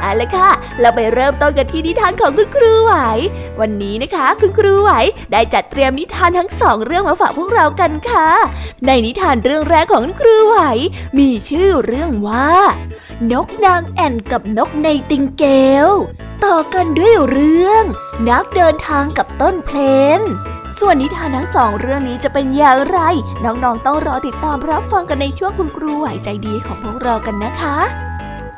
เอาละค่ะ เราไปเริ่มต้นกันที่นิทานของคุณครูไหว วันนี้นะคะคุณครูไหวได้จัดเตรียมนิทานทั้งสองเรื่องมาฝากพวกเรากันค่ะ ในนิทานเรื่องแรกของคุณครูไหว มีชื่อเรื่องว่า นกนางแอ่นกับนกในติงเกล ต่อกันด้วยเรื่อง นักเดินทางกับต้นเพลนส่วนนิทานทั้งสองเรื่องนี้จะเป็นอย่างไร น้องๆต้องรอติดตามรับฟังกันในช่วงคุณครูไหวใจดีของพวกเรากันนะคะ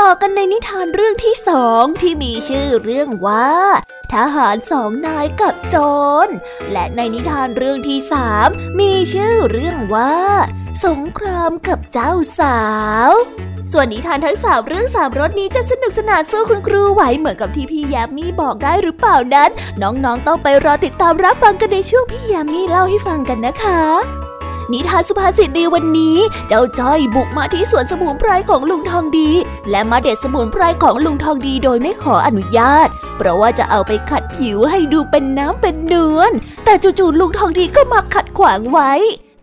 ต่อกันในนิทานเรื่องที่สองที่มีชื่อเรื่องว่า ทหารสองนายกับโจร และในนิทานเรื่องที่สามมีชื่อเรื่องว่า สงครามกับเจ้าสาว ส่วนนิทานทั้งสามเรื่องสามรสนี้จะสนุกสนานสู้คุณครูไหวเหมือนกับที่พี่ยามีบอกได้หรือเปล่านั้น น้องๆต้องไปรอติดตามรับฟังกันในช่วงพี่ยามีเล่าให้ฟังกันนะคะ นิทานสุภาษิตในวันนี้ เจ้าจ้อยบุกมาที่สวนสมุนไพรของลุงทองดี และมาเด็ดสมุนไพรของลุงทองดีโดยไม่ขออนุญาต เพราะว่าจะเอาไปขัดผิวให้ดูเป็นน้ำเป็นเนื้อแต่จู่ๆลุงทองดีก็มาขัดขวางไว้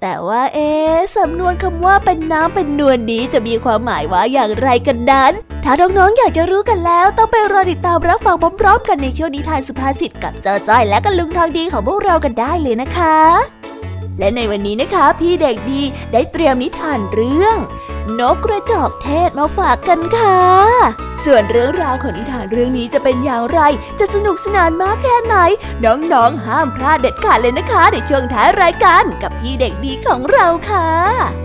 แต่ว่าเอ๊สำนวนคำว่าเป็นน้ำเป็นนวลนี้จะมีความหมายว่าอย่างไรกันนั้น ถ้าน้องๆอยากจะรู้กันแล้ว ต้องไปรอติดตามรับฟังพร้อมๆ กันในช่วงนิทานสุภาษิตกับเจ้าจ้อยและกับลุงทองดีของพวกเรากันได้เลยนะคะ และในวันนี้นะคะ พี่เด็กดีได้เตรียมนิทานเรื่อง นกกระจอกเทศมาฝากกันค่ะ ส่วนเรื่องราวของนิทานเรื่องนี้จะเป็นอย่างไร จะสนุกสนานมากแค่ไหน น้องๆห้ามพลาดเด็ดขาดเลยนะคะ ในช่วงท้ายรายการกับพี่เด็กดีของเราค่ะ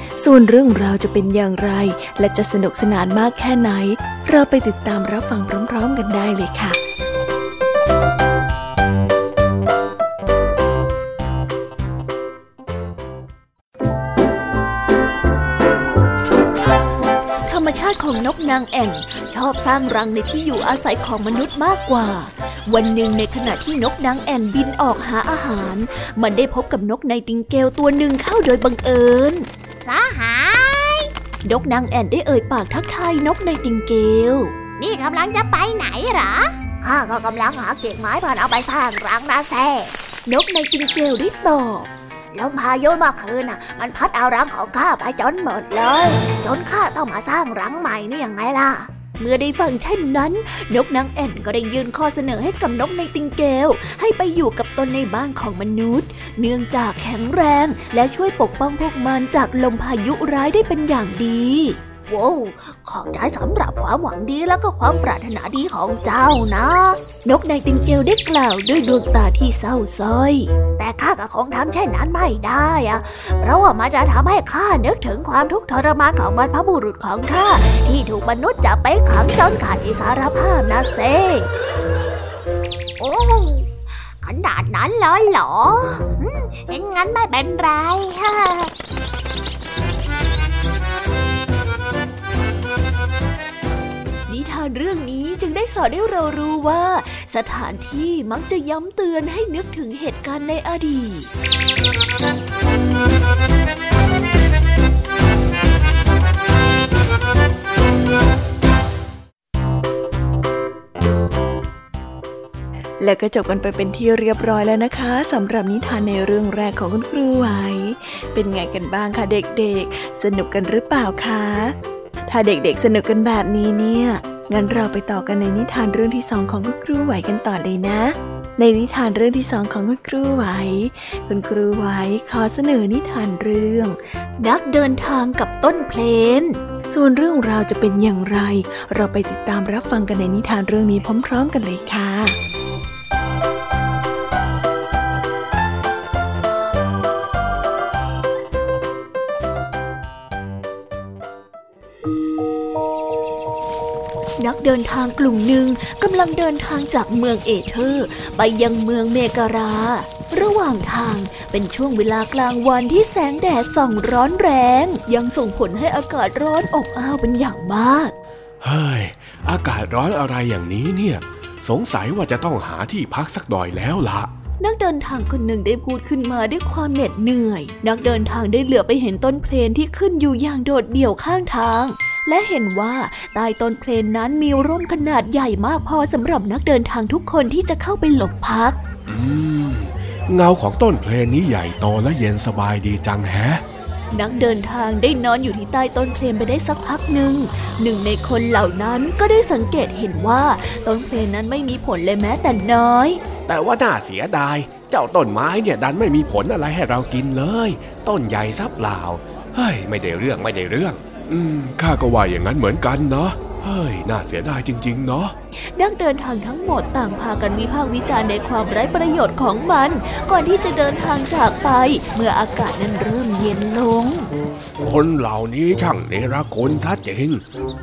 ส่วนเรื่องราวจะเป็นอย่างไร และจะสนุกสนานมากแค่ไหน เราไปติดตามรับฟังพร้อมๆกันได้เลยค่ะธรรมชาติของนกนางแอ่นชอบสร้างรังในที่อยู่อาศัยของมนุษย์มากกว่า วันหนึ่งในขณะที่นกนางแอ่นบินออกหาอาหาร มันได้พบกับนกในติงเกลตัวหนึ่งเข้าโดยบังเอิญ สหาย นกนางแอ่นได้เอ่ยปากทักทายนกในติงเกล นี่กำลังจะไปไหนหรอ ข้าก็กำลังหาเก็บไม้ผ่านเอาไปสร้างรังนะแซ่นกในติงเกลได้ตอบแล้วพายุเมื่อคืนน่ะ มันพัดเอารังของข้าไปจนหมดเลย จนข้าต้องมาสร้างรังใหม่นี่ยังไงล่ะ เมื่อได้ฟังเช่นนั้น นกนางแอ่นก็ได้ยื่นข้อเสนอให้กับนกในติงเกลให้ไปอยู่กับตนในบ้านของมนุษย์ เนื่องจากแข็งแรงและช่วยปกป้องพวกมันจากลมพายุร้ายได้เป็นอย่างดี ว้าวขอบใจสำหรับความหวังดีแล้วก็ความปรารถนาดีของเจ้านะ นกในติงเกลได้กล่าวด้วยดวงตาที่เศร้าส้อย แต่ข้าก็คงทำเช่นนั้นไม่ได้อะเพราะว่ามันจะทำให้ข้านึกถึงความทุกข์ทรมานของบรรพบุรุษของข้าที่ถูกมนุษย์จับไปขังจนขาดอิสรภาพนะเซโอ้ขนาดนั้นเลยเหรองั้นไม่เป็นไรานเรื่องนี้จึงได้สอนให้เรารู้ว่า สถานที่มักจะย้ำเตือนให้นึกถึงเหตุการณ์ในอดีตและก็จบกันไปเป็นที่เรียบร้อยแล้วนะคะสำหรับนิทานในเรื่องแรกของคุณครูไหว เป็นไงกันบ้างคะเด็กๆ สนุกกันหรือเปล่าคะ ถ้าเด็กๆสนุกกันแบบนี้เนี่ย งั้นเราไปต่อกันในนิทานเรื่องที่สองของคุณครูไหวกันต่อเลยนะ ในนิทานเรื่องที่สองของคุณครูไหว คุณครูไหวขอเสนอนิทานเรื่อง นักเดินทางกับต้นเพลนส่วนเรื่องราวจะเป็นอย่างไร เราไปติดตามรับฟังกันในนิทานเรื่องนี้พร้อม ๆ กันเลยค่ะ นักเดินทางกลุ่มหนึ่งกำลังเดินทางจากเมืองเอเธอร์ ไปยังเมืองเมการา ระหว่างทางเป็นช่วงเวลากลางวันที่แสงแดดส่องร้อนแรง ยังส่งผลให้อากาศร้อนอบอ้าวเป็นอย่างมาก เฮ้ย อากาศร้อนอะไรอย่างนี้เนี่ย สงสัยว่าจะต้องหาที่พักสักหน่อยแล้วละนักเดินทางคนหนึ่งได้พูดขึ้นมาด้วยความเหน็ดเหนื่อย นักเดินทางได้เหลือไปเห็นต้นเพลนที่ขึ้นอยู่อย่างโดดเดี่ยวข้างทาง และเห็นว่าใต้ต้นเพลนนั้นมีร่มขนาดใหญ่มากพอสำหรับนักเดินทางทุกคนที่จะเข้าไปหลบพักอืมเงาของต้นเพลนนี้ใหญ่โตและเย็นสบายดีจังแฮะนักเดินทางได้นอนอยู่ที่ใต้ต้นเพลนไปได้สักพักหนึ่ง หนึ่งในคนเหล่านั้นก็ได้สังเกตเห็นว่าต้นเพลนนั้นไม่มีผลเลยแม้แต่น้อย แต่ว่าน่าเสียดาย เจ้าต้นไม้เนี่ยดันไม่มีผลอะไรให้เรากินเลย ต้นใหญ่ซับเปล่า เฮ้ย ไม่ได้เรื่องไม่ได้เรื่อง อืมข้าก็ว่าอย่างนั้นเหมือนกันเนาะเฮ้ย น่าเสียดายจริง ๆ เนาะนักเดินทางทั้งหมดต่างพากันวิพากษ์วิจารณ์ในความไร้ประโยชน์ของมัน ก่อนที่จะเดินทางจากไป เมื่ออากาศนั้นเริ่มเย็นลง คนเหล่านี้ช่างเนรคุณทัดจริง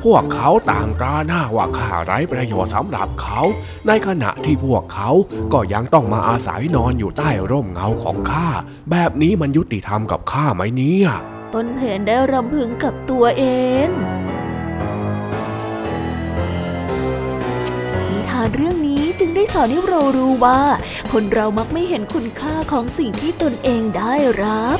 พวกเขาต่างตราหน้าว่าข้าไร้ประโยชน์สำหรับเขา ในขณะที่พวกเขาก็ยังต้องมาอาศัยนอนอยู่ใต้ร่มเงาของข้า แบบนี้มันยุติธรรมกับข้าไหมเนี่ย ต้นเพนได้รำพึงกับตัวเอง นิทานเรื่องนี้จึงได้สอนให้เรารู้ว่า คนเรามักไม่เห็นคุณค่าของสิ่งที่ตนเองได้รับ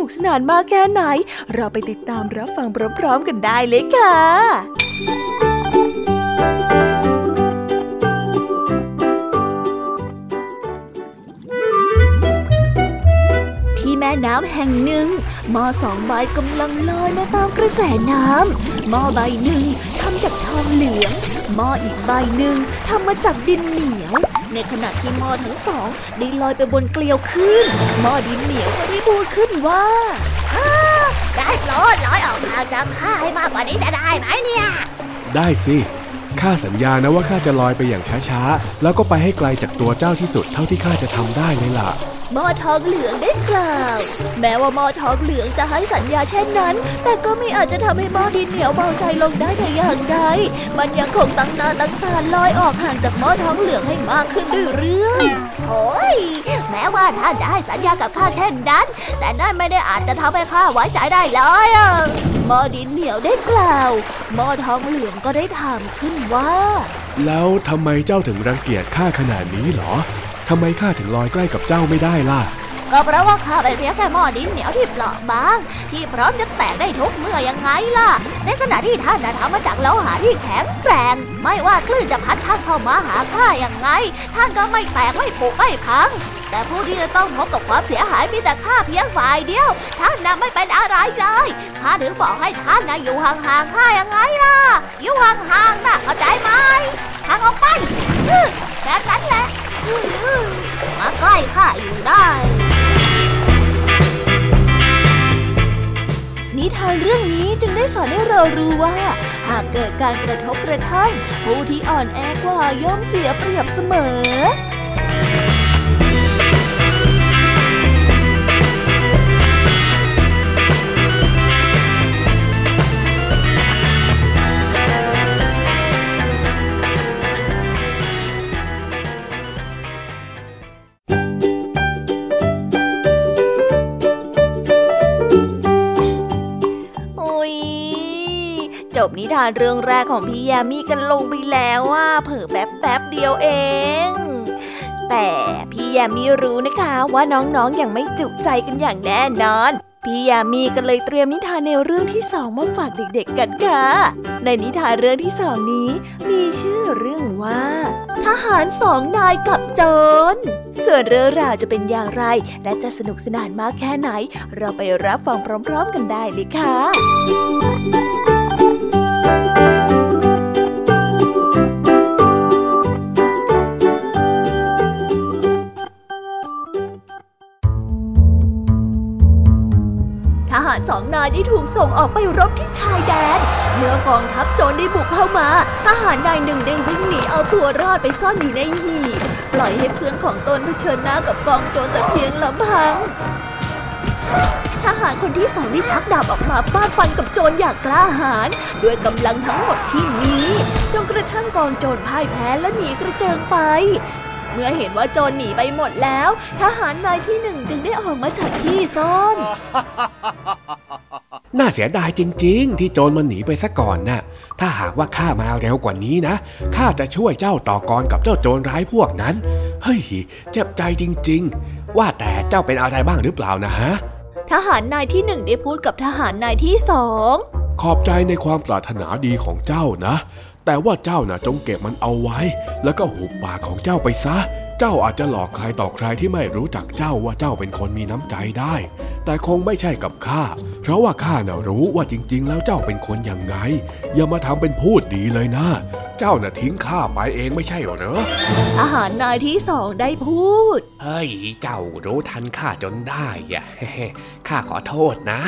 ุก สนานมากแค่ไหน เราไปติดตามรับฟังพร้อมๆกันได้เลยค่ะที่แม่น้ำแห่งหนึ่งหม้อสองใบกำลังลอยมาตามกระแสน้ำหม้อใบหนึ่งทำจากทองเหลืองหม้ออีกใบหนึ่งทำมาจากดินเหนียว ในขณะที่หม้อทั้งสองได้ลอยไปบนเกลียวขึ้นหม้อดินเหนียวก็ได้พูดขึ้นว่าได้โปรดลอยออกมาจากข้าให้มากกว่านี้จะได้ไหมเนี่ย ได้สิข้าสัญญานะว่าข้าจะลอยไปอย่างช้าๆ แล้วก็ไปให้ไกลจากตัวเจ้าที่สุดเท่าที่ข้าจะทำได้เลยล่ะ หม้อทองเหลืองได้กล่าว แม้ว่าหม้อทองเหลืองจะให้สัญญาเช่นนั้น แต่ก็ไม่อาจจะทำให้หม้อดินเหนียวเบาใจลงได้แต่อย่างใดมันยังคงตั้งหน้าตั้งตาลอยออกห่างจากหม้อทองเหลืองให้มากขึ้นเรื่อยๆโอ้ยแม้ว่าท่านจะให้สัญญากับข้าเช่นนั้น แต่นั่นไม่ได้อาจจะทำให้ข้าไว้ใจได้เลยหม้อดินเหนียวได้กล่าวหม้อทองเหลืองก็ได้ถามขึ้นว่า แล้วทำไมเจ้าถึงรังเกียจข้าขนาดนี้หรอ ทำไมข้าถึงลอยใกล้กับเจ้าไม่ได้ล่ะ ก็เพราะว่าข้าเป็นเพียงแค่หม้อดินเหนียวที่เปราะบาง ที่พร้อมจะแตกได้ทุกเมื่อยังไงล่ะ ในขณะที่ท่านนะทำมาจากโลหะที่แข็งแกร่ง ไม่ว่าคลื่นจะพัดท่านเข้ามาหาข้าอย่างไง ท่านก็ไม่แตกไม่ผุไม่พัง แต่ผู้ที่จะต้องพบกับความเสียหายมีแต่ข้าเพียงฝ่ายเดียว ท่านน่ะไม่เป็นอะไรเลยข้าถึงบอกให้ท่านน่ะอยู่ห่างๆข้ายังไงล่ะ อยู่ห่างๆนะเข้าใจไหมห่างออกไปแค่นั้นแหละ มาใกล้ข้าอยู่ได้ นิทานเรื่องนี้จึงได้สอนให้เรารู้ว่า หากเกิดการกระทบกระทั่ง ผู้ที่อ่อนแอกว่าย่อมเสียเปรียบเสมอ บนิทานเรื่องแรกของพี่ยามีกันลงไปแล้วว่าเผิ่แป๊บแป๊บเดียวเอง แต่พี่ยามีรู้นะคะว่าน้องๆออย่างไม่จุใจกันอย่างแน่นอนพี่ยามีก็เลยเตรียมนิทานในวเรื่องที่สองมาฝากเด็กๆกันค่ะ ในนิทานเรื่องที่สองนี้ มีชื่อเรื่องว่า ทหารสองนายกับโจร ส่วนเรื่องราวจะเป็นอย่างไร และจะสนุกสนานมากแค่ไหน เราไปรับฟังพร้อมๆกันได้เลยค่ะารสองนายได้ถูกส่งออกไปรบที่ชายแดน เมื่อกองทัพโจรได้บุกเข้ามา ทหารนายหนึ่งได้วิ่งหนีเอาตัวรอดไปซ่อนอยู่ในหีบปล่อยให้เพื่อนของตนเผชิญหน้ากับกองโจรแต่เพียงลำพังทหารคนที่สองได้ชักดาบออกมาฟาดฟันกับโจรอย่างกล้าหาญด้วยกำลังทั้งหมดที่มีจนกระทั่งกองโจรพ่ายแพ้และหนีกระเจิงไป เมื่อเห็นว่าโจรหนีไปหมดแล้ว ทหารนายที่หนึ่งจึงได้ออกมาจากที่ซ่อน น่าเสียดายจริง ๆ ที่โจรมันหนีไปซะก่อนนะ่ะ ถ้าหากว่าข้ามาเร็วกว่านี้นะข้าจะช่วยเจ้าต่อกรกับเจ้าโจรร้ายพวกนั้น เฮ้ย เจ็บใจจริง ๆ ว่าแต่เจ้าเป็นอะไรบ้างหรือเปล่านะฮะ ทหารนายที่หนึ่งได้พูดกับทหารนายที่สองขอบใจในความปรารถนาดีของเจ้านะ แต่ว่าเจ้าน่ะจงเก็บมันเอาไว้ แล้วก็หุบปากของเจ้าไปซะ เจ้าอาจจะหลอกใครต่อใครที่ไม่รู้จักเจ้าว่าเจ้าเป็นคนมีน้ำใจได้ แต่คงไม่ใช่กับข้า เพราะว่าข้าน่ะรู้ว่าจริง ๆ แล้วเจ้าเป็นคนยังไง อย่ามาทำเป็นพูดดีเลยนะ เจ้าน่ะทิ้งข้าไปเองไม่ใช่เหรออาหารนายที่สองได้พูด เฮ้ย เจ้ารู้ทันข้าจนได้อะข้าขอโทษนะ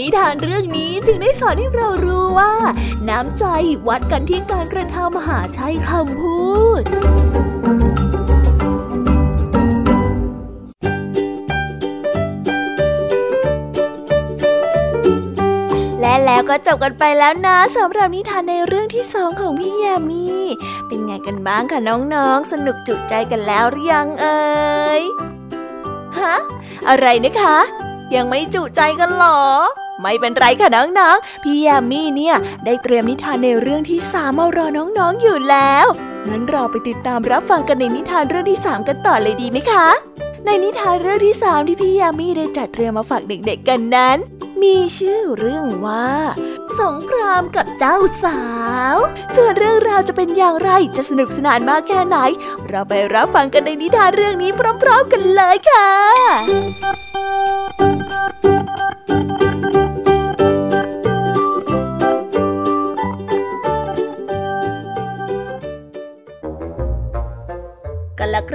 นิทานเรื่องนี้จึงได้สอนให้เรารู้ว่า น้ำใจวัดกันที่การกระทำหาใช้คำพูดและแล้วก็จบกันไปแล้วนะสำหรับนิทานในเรื่องที่สองของพี่ยามีเป็นไงกันบ้างคะน้องๆ สนุกจุใจกันแล้วหรือยังเอ่ยฮะอะไรนะคะ ยังไม่จุใจกันหรอ ไม่เป็นไรค่ะน้องๆ พี่ยามีเนี่ยได้เตรียมนิทานในเรื่องที่สามมารอน้องๆอยู่แล้ว งั้นเราไปติดตามรับฟังกันในนิทานเรื่องที่สามกันต่อเลยดีไหมคะ ในนิทานเรื่องที่สามที่พี่ยามีได้จัดเตรียมมาฝากเด็กๆกันนั้น มีชื่อเรื่องว่า สงครามกับเจ้าสาว ส่วนเรื่องราวจะเป็นอย่างไรจะสนุกสนานมากแค่ไหน เราไปรับฟังกันในนิทานเรื่องนี้พร้อม ๆ กันเลยค่ะ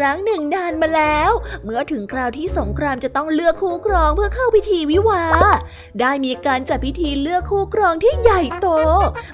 รั้งหนึ่งนานมาแล้ว เมื่อถึงคราวที่สงครามจะต้องเลือกคู่ครองเพื่อเข้าพิธีวิวา ได้มีการจัดพิธีเลือกคู่ครองที่ใหญ่โต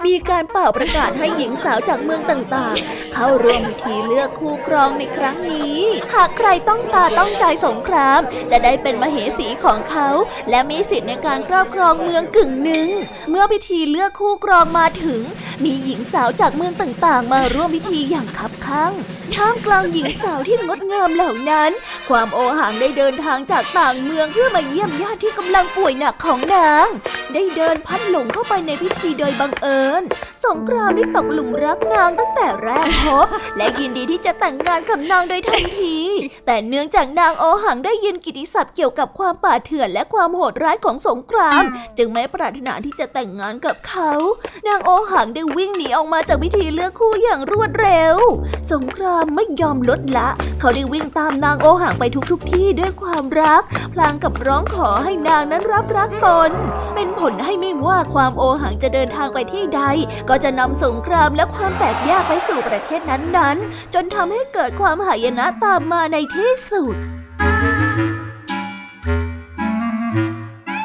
มีการเป่าประกาศให้หญิงสาวจากเมืองต่างๆ เข้าร่วมพิธีเลือกคู่ครองในครั้งนี้ หากใครต้องตาต้องใจสงคราม จะได้เป็นมเหสีของเขา และมีสิทธิ์ในการครอบครองเมืองกึ่งหนึ่ง เมื่อพิธีเลือกคู่ครองมาถึง มีหญิงสาวจากเมืองต่างๆ มาร่วมพิธีอย่างคับคั่ง ท่ามกลางหญิงสาวที่งดงามเหล่านั้น ความโอหังได้เดินทางจากต่างเมืองเพื่อมาเยี่ยมญาติที่กำลังป่วยหนักของนาง ได้เดินพัดหลงเข้าไปในพิธีโดยบังเอิญ สงครามได้ตกหลุมรักนางตั้งแต่แรกพบ และยินดีที่จะแต่งงานกับนางโดยทันที แต่เนื่องจากนางโอหังได้ยินกิติศัพท์เกี่ยวกับความป่าเถื่อนและความโหดร้ายของสงคราม จึงไม่ปรารถนาที่จะแต่งงานกับเขา นางโอหังได้วิ่งหนีออกมาจากพิธีเลือกคู่อย่างรวดเร็ว สงครามไม่ยอมลดละ เขาได้วิ่งตามนางโอหังไปทุกๆทที่ด้วยความรัก พลางกับร้องขอให้นางนั้นรับรักตน เป็นผลให้ไม่ว่าความโอหังจะเดินทางไปที่ใด ก็จะนำสงครามและความแตกแยกไปสู่ประเทศนั้นๆ จนทำให้เกิดความหายนะตามมาในที่สุด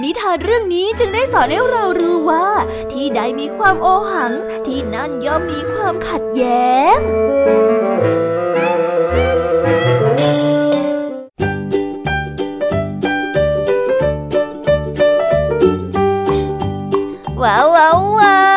นิทานเรื่องนี้จึงได้สอนให้เรารู้ว่า ที่ใดมีความโอหัง ที่นั่นย่อมมีความขัดแย้ง ว้าวว้าวว้าว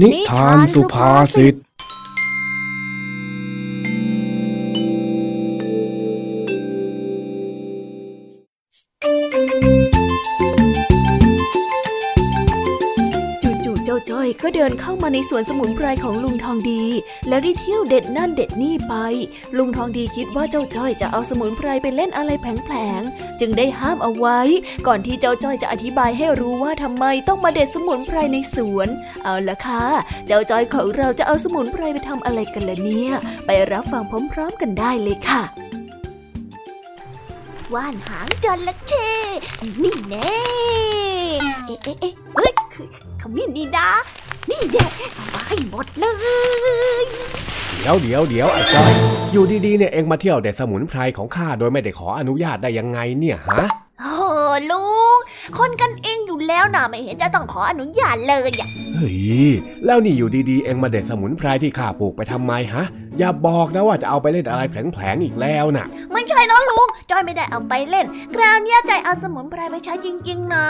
นิทานสุภาษิต ในสวนสมุนไพรของลุงทองดี แล้วได้เที่ยวเด็ดนั่นเด็ดนี่ไป ลุงทองดีคิดว่าเจ้าจ้อยจะเอาสมุนไพรไปเล่นอะไรแผลงๆจึงได้ห้ามเอาไว้ ก่อนที่เจ้าจ้อยจะอธิบายให้รู้ว่าทำไมต้องมาเด็ดสมุนไพรในสวน เอาละค่ะเจ้าจ้อยของเราจะเอาสมุนไพรไปทำอะไรกันล่ะเนี่ย ไปรับฟังพร้อมๆกันได้เลยค่ะว่านหางจระเข้นี่แน่ เอ๊ะเอ๊ะเอ๊ะเอ้ยขมิ้นนี่นะ นี่แน่เอามาให้หมดเลย เดี๋ยวเดี๋ยวเดี๋ยวไอ้จ้อยอยู่ดีๆเนี่ยเองมาเที่ยวแต่สมุนไพรของข้าโดยไม่ได้ขออนุญาตได้ยังไงเนี่ยฮะโอ้ลุงคนกันเองอยู่แล้วนะไม่เห็นจะต้องขออนุญาตเลยอะ เฮ้ย แล้วนี่อยู่ดีๆ เองมาเด็ดสมุนไพรที่ข้าปลูกไปทำไมฮะ อย่าบอกนะว่าจะเอาไปเล่นอะไรแผลงๆอีกแล้วน่ะ ไม่ใช่นะลุงจอยไม่ได้เอาไปเล่น คราวเนี้ยใจเอาสมุนไพรไปใช้จริง ๆ นะ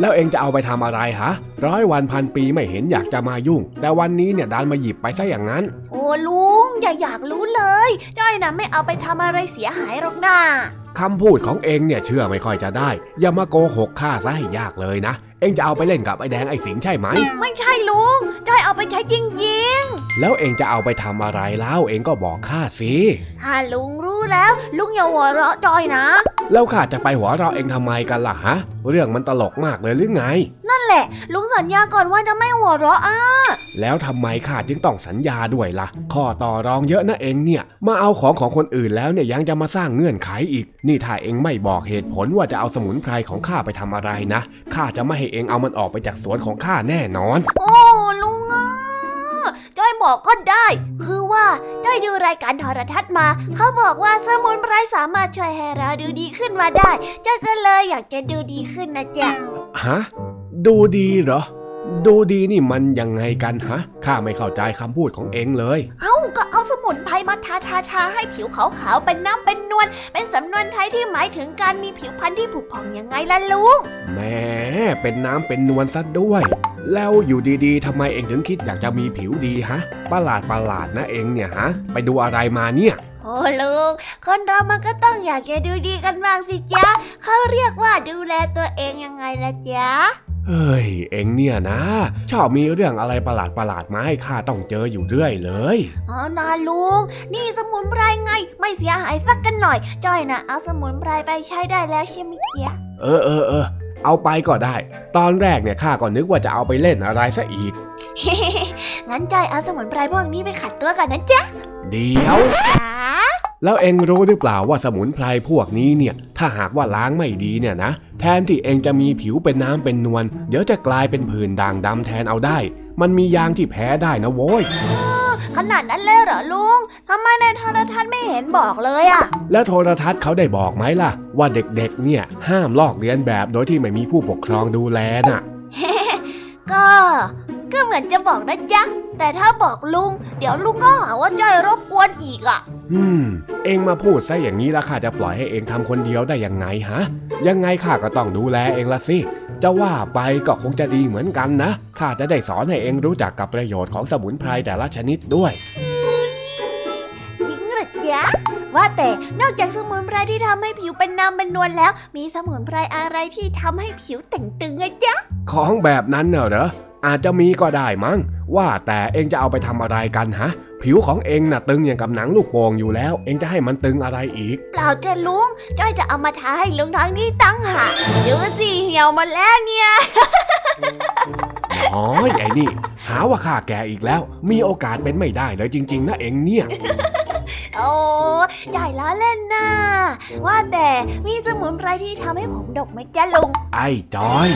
แล้วเองจะเอาไปทำอะไรฮะ ร้อยวันพันปีไม่เห็นอยากจะมายุ่ง แต่วันนี้เนี่ยดันมาหยิบไปซะอย่างนั้น โอ้ลุงอย่าอยากรู้เลยจ้อยนะไม่เอาไปทำอะไรเสียหายหรอกนะคำพูดของเองเนี่ยเชื่อไม่ค่อยจะได้ อย่ามาโกหกข้าซะให้ยากเลยนะ เองจะเอาไปเล่นกับไอ้แดงไอ้สิงใช่ไหม ไม่ใช่ลุงจ้อยเอาไปใช้จริงแล้วเองจะเอาไปทำอะไรแล้วเองก็บอกข้าสิๆถ้าลุงรู้แล้ว ลุงอย่าหัวเราะจอยนะ แล้วข้าจะไปหัวเราะเองทำไมกันล่ะฮะ เรื่องมันตลกมากเลยหรือไง นั่นแหละ ลุงสัญญาก่อนว่าจะไม่หัวเราะอะ แล้วทำไมข้าจึงต้องสัญญาด้วยล่ะ ข้อต่อรองเยอะนะเองเนี่ย มาเอาของของคนอื่นแล้วเนี่ยยังจะมาสร้างเงื่อนไขอีก นี่ถ้าเองไม่บอกเหตุผลว่าจะเอาสมุนไพรของข้าไปทำอะไรนะ ข้าจะไม่ให้เองเอามันออกไปจากสวนของข้าแน่นอน โอ้ลุงอะจ้อยบอกก็ได้ คือว่าจ้อยดูรายการโทรทัศน์มา เขาบอกว่าสมุนไพรสามารถช่วยให้เราดูดีขึ้นมาได้จ้อยก็เลยอยากจะดูดีขึ้นนะจ๊ะฮะดูดีเหรอ ดูดีนี่มันยังไงกันฮะข้าไม่เข้าใจคำพูดของเองเลย เอ้าก็เอาส มุนไพรมาทาทาทาให้ผิวขาวๆเป็นน้ำเป็นนวลเป็นสำนวนไทยที่หมายถึงการมีผิวพรรณที่ผุผ่องยังไงล่ะลุงแหมเป็นน้ำเป็นนวลซะด้วย แล้วอยู่ดีๆทำไมเองถึงคิดอยากจะมีผิวดีฮะประหลาดประหลาดนะเองเนี่ยฮะ ไปดูอะไรมาเนี่ยโอ้ลุงคนเรามันก็ต้องอยากจะดูดีกันบ้างสิจ๊ะเขาเรียกว่าดูแลตัวเองยังไงล่ะจ๊ะ เฮ้ย เองเนี่ยนะ ชอบมีเรื่องอะไรประหลาดประหลาดๆมาให้ข้าต้องเจออยู่เรื่อยเลยอ๋อนาลุง นี่สมุนไพรไง ไม่เสียหายสักกันหน่อย จ้อยนะเอาสมุนไพรไปใช้ได้แล้วใช่ไหมเจ๊ะเออเออเออเอาไปก็ได้ ตอนแรกเนี่ยข้าก็นึกว่าจะเอาไปเล่นอะไรซะอีก งั้นจ้อยเอาสมุนไพรพวกนี้ไปขัดตัวกันนะจ๊ะ เดี๋ยวจ๋าแล้วเองรู้หรือเปล่าว่าสมุนไพรพวกนี้เนี่ย ถ้าหากว่าล้างไม่ดีเนี่ยนะ แทนที่เองจะมีผิวเป็นน้ำเป็นนวล เดี๋ยวจะกลายเป็นผื่นด่างดำแทนเอาได้ มันมียางที่แพ้ได้นะโว้ยขนาดนั้นเลยเหรอลุง ทำไมในโทรทัศน์ไม่เห็นบอกเลยอะแล้วโทรทัศน์เขาได้บอกไหมล่ะ ว่าเด็กๆ เนี่ย ห้ามลอกเลียนแบบโดยที่ไม่มีผู้ปกครองดูแลน่ะ ก็ ก็เหมือนจะบอกนะจ๊ะ แต่ถ้าบอกลุง เดี๋ยวลุงก็หาว่าจ้อยรบกวนอีกอะอืม เองมาพูดซะอย่างนี้แล้วข้าจะปล่อยให้เองทำคนเดียวได้ยังไงฮะ ยังไงข้าก็ต้องดูแลเองละสิ จะว่าไปก็คงจะดีเหมือนกันนะ ข้าจะได้สอนให้เองรู้จักกับประโยชน์ของสมุนไพรแต่ละชนิดด้วยจริงเหรือจ๊ะว่าแต่นอกจากสมุนไพรที่ทำให้ผิวเป็นน้ำเป็นนวลแล้ว มีสมุนไพรอะไรที่ทำให้ผิวเต่งตึงอะจ๊ะ ของแบบนั้นเนอะเหรอ อาจจะมีก็ได้มั้ง ว่าแต่เองจะเอาไปทำอะไรกันฮะ ผิวของเองน่ะตึงอย่างกับหนังลูกโป่งอยู่แล้ว เองจะให้มันตึงอะไรอีก เปล่าจ้ะลุงจ้อยจะเอามาทาให้ลุงทางนี้ตั้งหากดูสิเหี่ยวหมดแล้วเนี่ยอ๋อไอ้นี่หหาว่าข้าแก่อีกแล้ว มีโอกาสเป็นไม่ได้เลยจริง ๆ นะเองเนี่ย โอ้ใหญ่ล้อเล่นนะว่าแต่มีสมุนไพรที่ทำให้ผมดกไหมจ๊ะลุง ไอ้จอย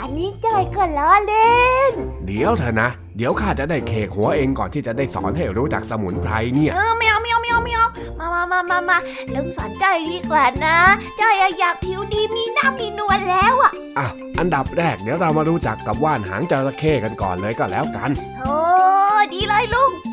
อันนี้จอยก็ล้อเล่น เดี๋ยวเถอะนะ เดี๋ยวข้าจะได้เคกหัวเองก่อนที่จะได้สอนให้รู้จักสมุนไพรเนี่ยเออไม่เอาไม่เอาไม่เอาไม่เอามามามามามาลุงสอนจอยดีกว่านะจอยอะอยากผิวดีมีหน้ามีนวลแล้วอะอะอันดับแรกเดี๋ยวเรามารู้จักกับว่านหางจระเข้กันก่อนเลยก็แล้วกัน โอ้ดีเลยลุง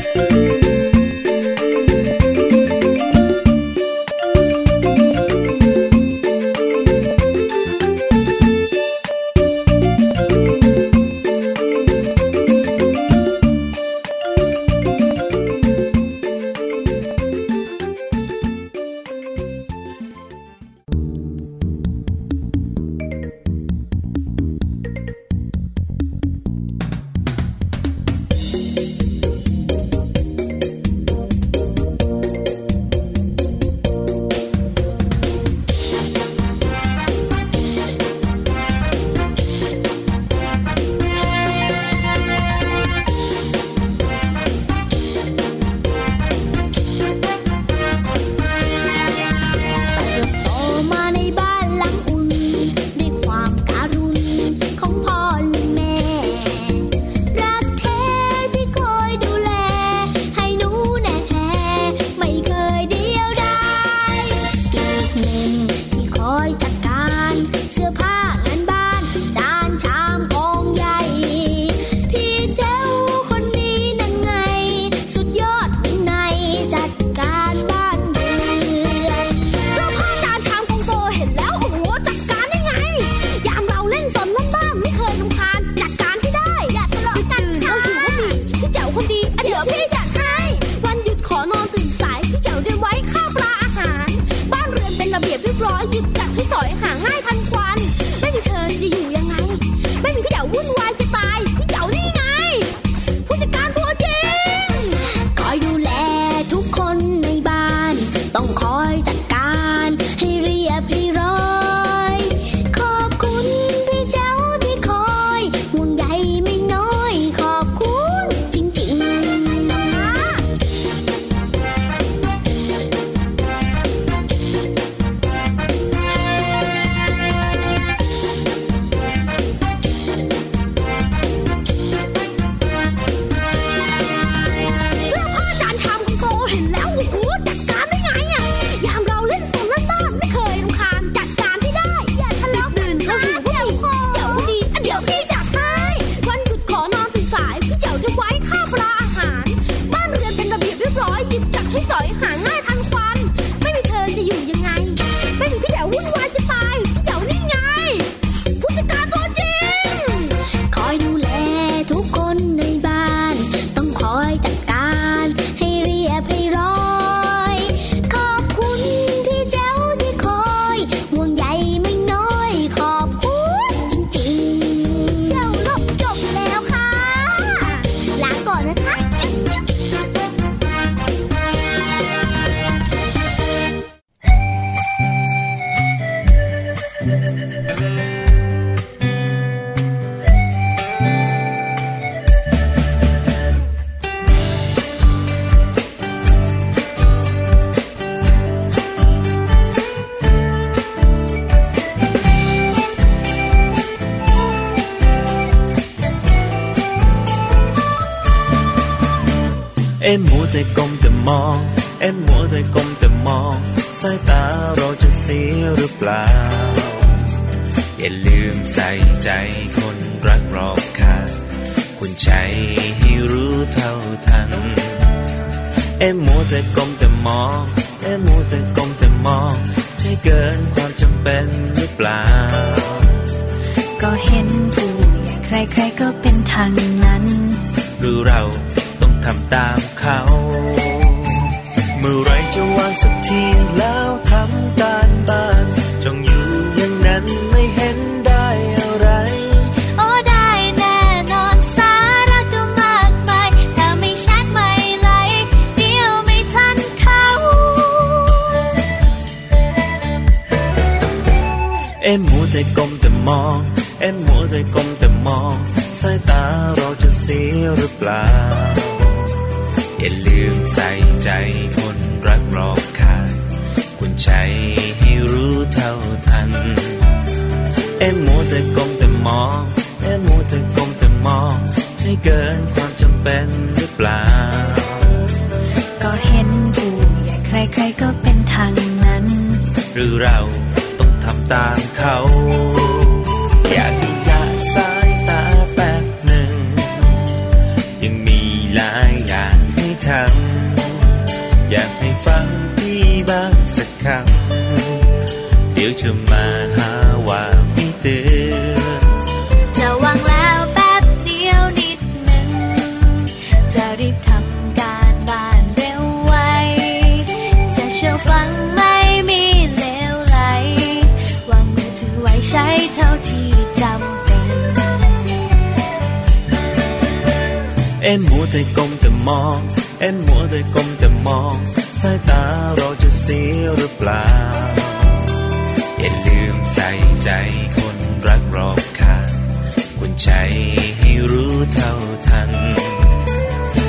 โต แต่ก้มแต่มอง เอ็มมัวแต่ก้มแต่มอง สายตาเราจะเสียหรือเปล่า อย่าลืมใส่ใจคนรักรอบค่างคุณใจให้รู้เท่าทัน เอ็มมัวแต่ก้มแต่มอง เอ็มมัวแต่ก้มแต่มอง ใช่เกินความจำเป็นหรือเปล่า ก็เห็นผู้ใหญ่ใครๆก็เป็นทางนั้นหรือเราต้อง ทำตามเขา เมื่อไรจะวางสักทีแล้วทำการบ้านจงอยู่อย่างนั้นไม่เห็นได้อะไร โอ้ได้แน่นอนสาระก็มากมายถ้าไม่แชทไม่ไหลเดียวไม่ทันเขา เอ็มมัวแต่ก้มแต่มอง เอ็มมัวแต่ก้มแต่มอง สายตาเราจะเสียหรือเปล่า อย่าลืมใส่ใจคนรักรอบข้างคุณใจให้รู้เท่าทัน เอ็มมัวแต่ก้มแต่มอง เอ็มมัวแต่ก้มแต่มอง ใช่เกินความจำเป็นหรือเปล่า ก็เห็นผู้ใหญ่ใครๆก็เป็นทางนั้น หรือเราต้องทำตามเขา อยาก อ็มมัวแต่ก้มแต่มอง เอ็มมัวแต่ก้มแต่มอง สายตาเราจะเสียหรือเปล่า อย่าลืมใส่ใจคนรักรอบข้างคุณใจให้รู้เท่าทัน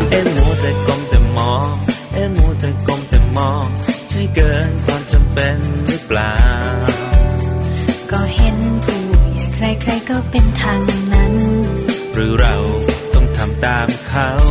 เอ็มมัวแต่ก้มแต่มอง เอ็มมัวแต่ก้มแต่มอง ใช่เกินความจำเป็นหรือเปล่า ก็เห็นผู้ใหญ่ใครๆก็เป็นทางนั้น หรือเรา ตามเขา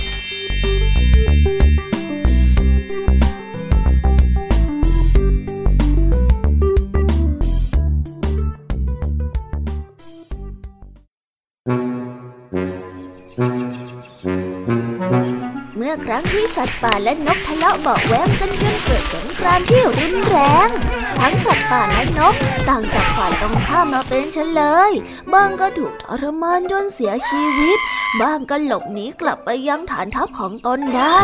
ครั้งที่สัตว์ป่าและนกทะเลาะเบาแว้งกันจนเกิดสงครามที่รุนแรง ทั้งสัตว์ป่าและนก ต่างจากฝ่ายตรงข้ามมาเป็นเฉลยบางก็ถูกทรมานจนเสียชีวิตบางก็หลบหนีกลับไปยังฐานทัพของตนได้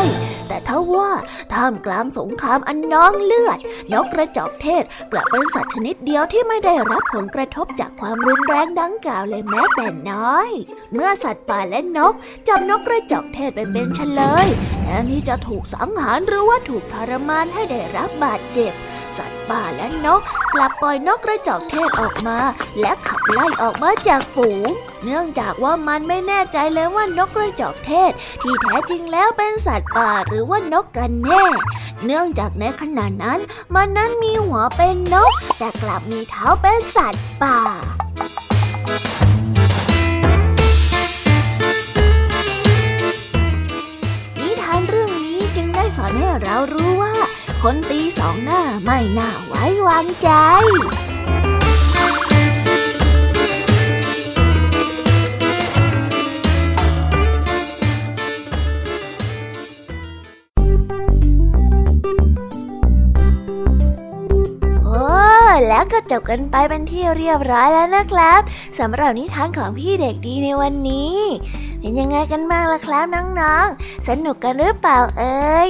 แต่ถ้าว่าท่ามกลางสงครามอันน้องเลือด นกกระจอกเทศกลับเป็นสัตว์ชนิดเดียวที่ไม่ได้รับผลกระทบจากความรุนแรงดังกล่าวเลยแม้แต่น้อย เมื่อสัตว์ป่าและนกจับนกกระจอกเทศไปเป็นเฉลยแทนที่จะถูกสังหารหรือว่าถูกทรมานให้ได้รับบาดเจ็บ ป่าและนกกลับปล่อยนกกระจอกเทศออกมา และขับไล่ออกมาจากฝูง เนื่องจากว่ามันไม่แน่ใจเลยว่านกกระจอกเทศ ที่แท้จริงแล้วเป็นสัตว์ป่าหรือว่านกกันแน่ เนื่องจากในขณะนั้น มันนั้นมีหัวเป็นนก แต่กลับมีเท้าเป็นสัตว์ป่านิทานเรื่องนี้จึงได้สอนให้เรารู้ว่า คนตีสองหน้าไม่น่าไว้วางใจโอ้แล้วก็จบกันไปเป็นที่เรียบร้อยแล้วนะครับสำหรับนิทานของพี่เด็กดีในวันนี้ เป็นยังไงกันบ้างล่ะครับน้องๆ สนุกกันหรือเปล่าเอ่ย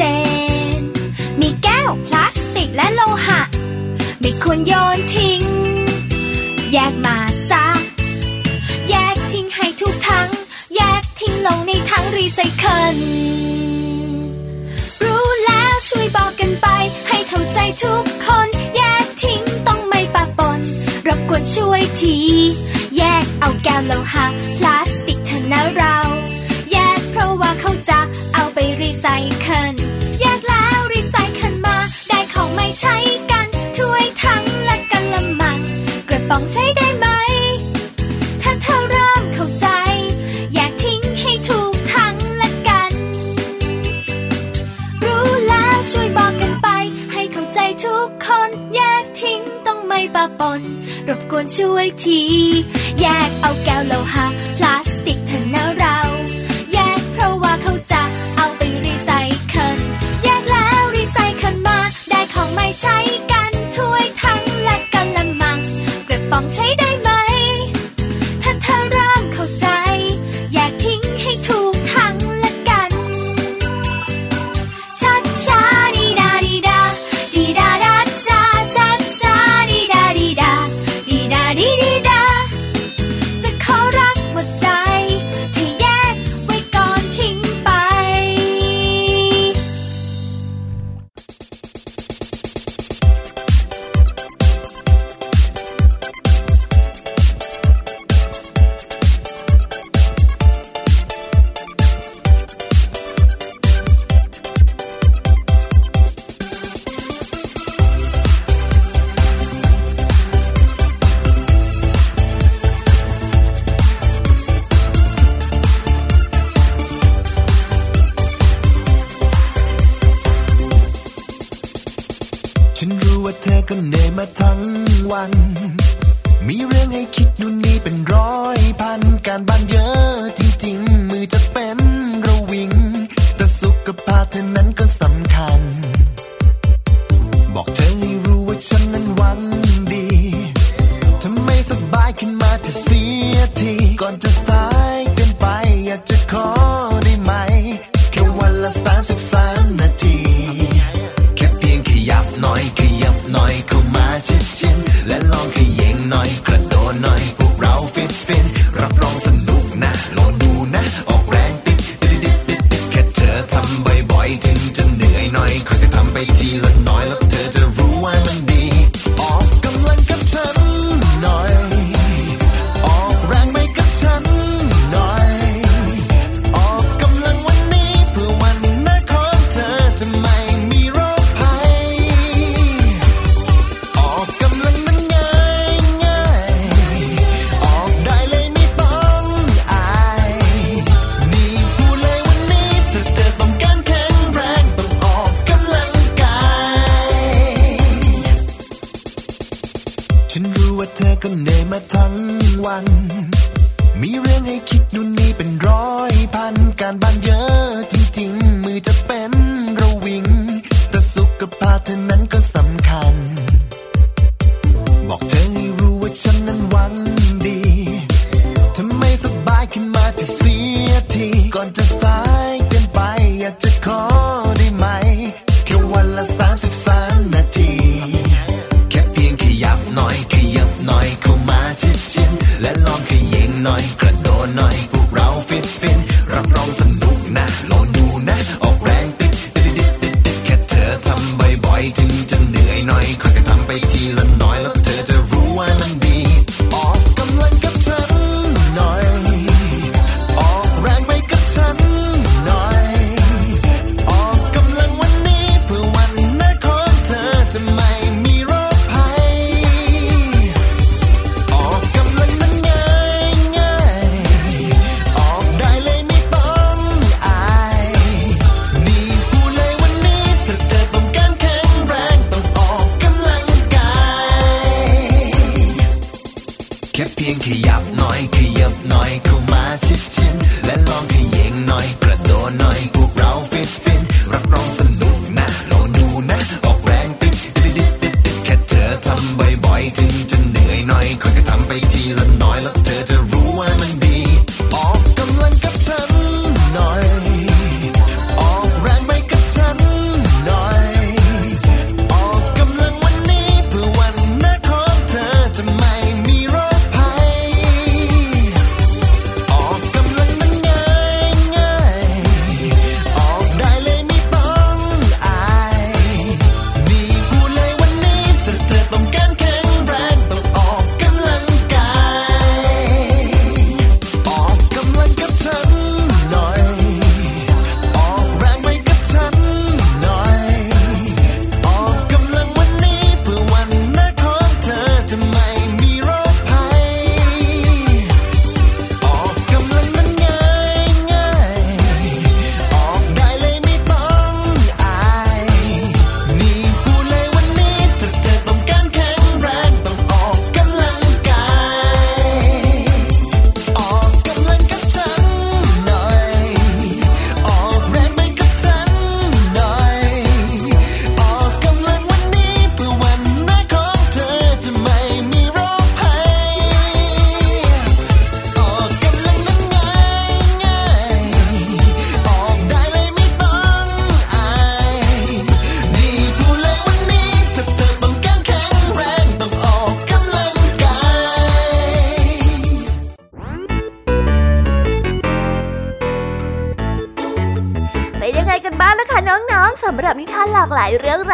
จน มีแก้วพลาสติกและโลหะ ไม่ควรโยนทิ้ง แยกมาซะ แยกทิ้งให้ถูกถัง แยกทิ้งลงในถังรีไซเคิล รู้แล้วช่วยบอกกันไป ให้เข้าใจทุกคน แยกทิ้งต้องไม่ปะปน รบกวนช่วยที แยกเอาแก้วโลหะพลา ปะปนรบกวนช่วยที แยกเอาแก้วโลหะพลาส หน่อยกระโดดหน่อย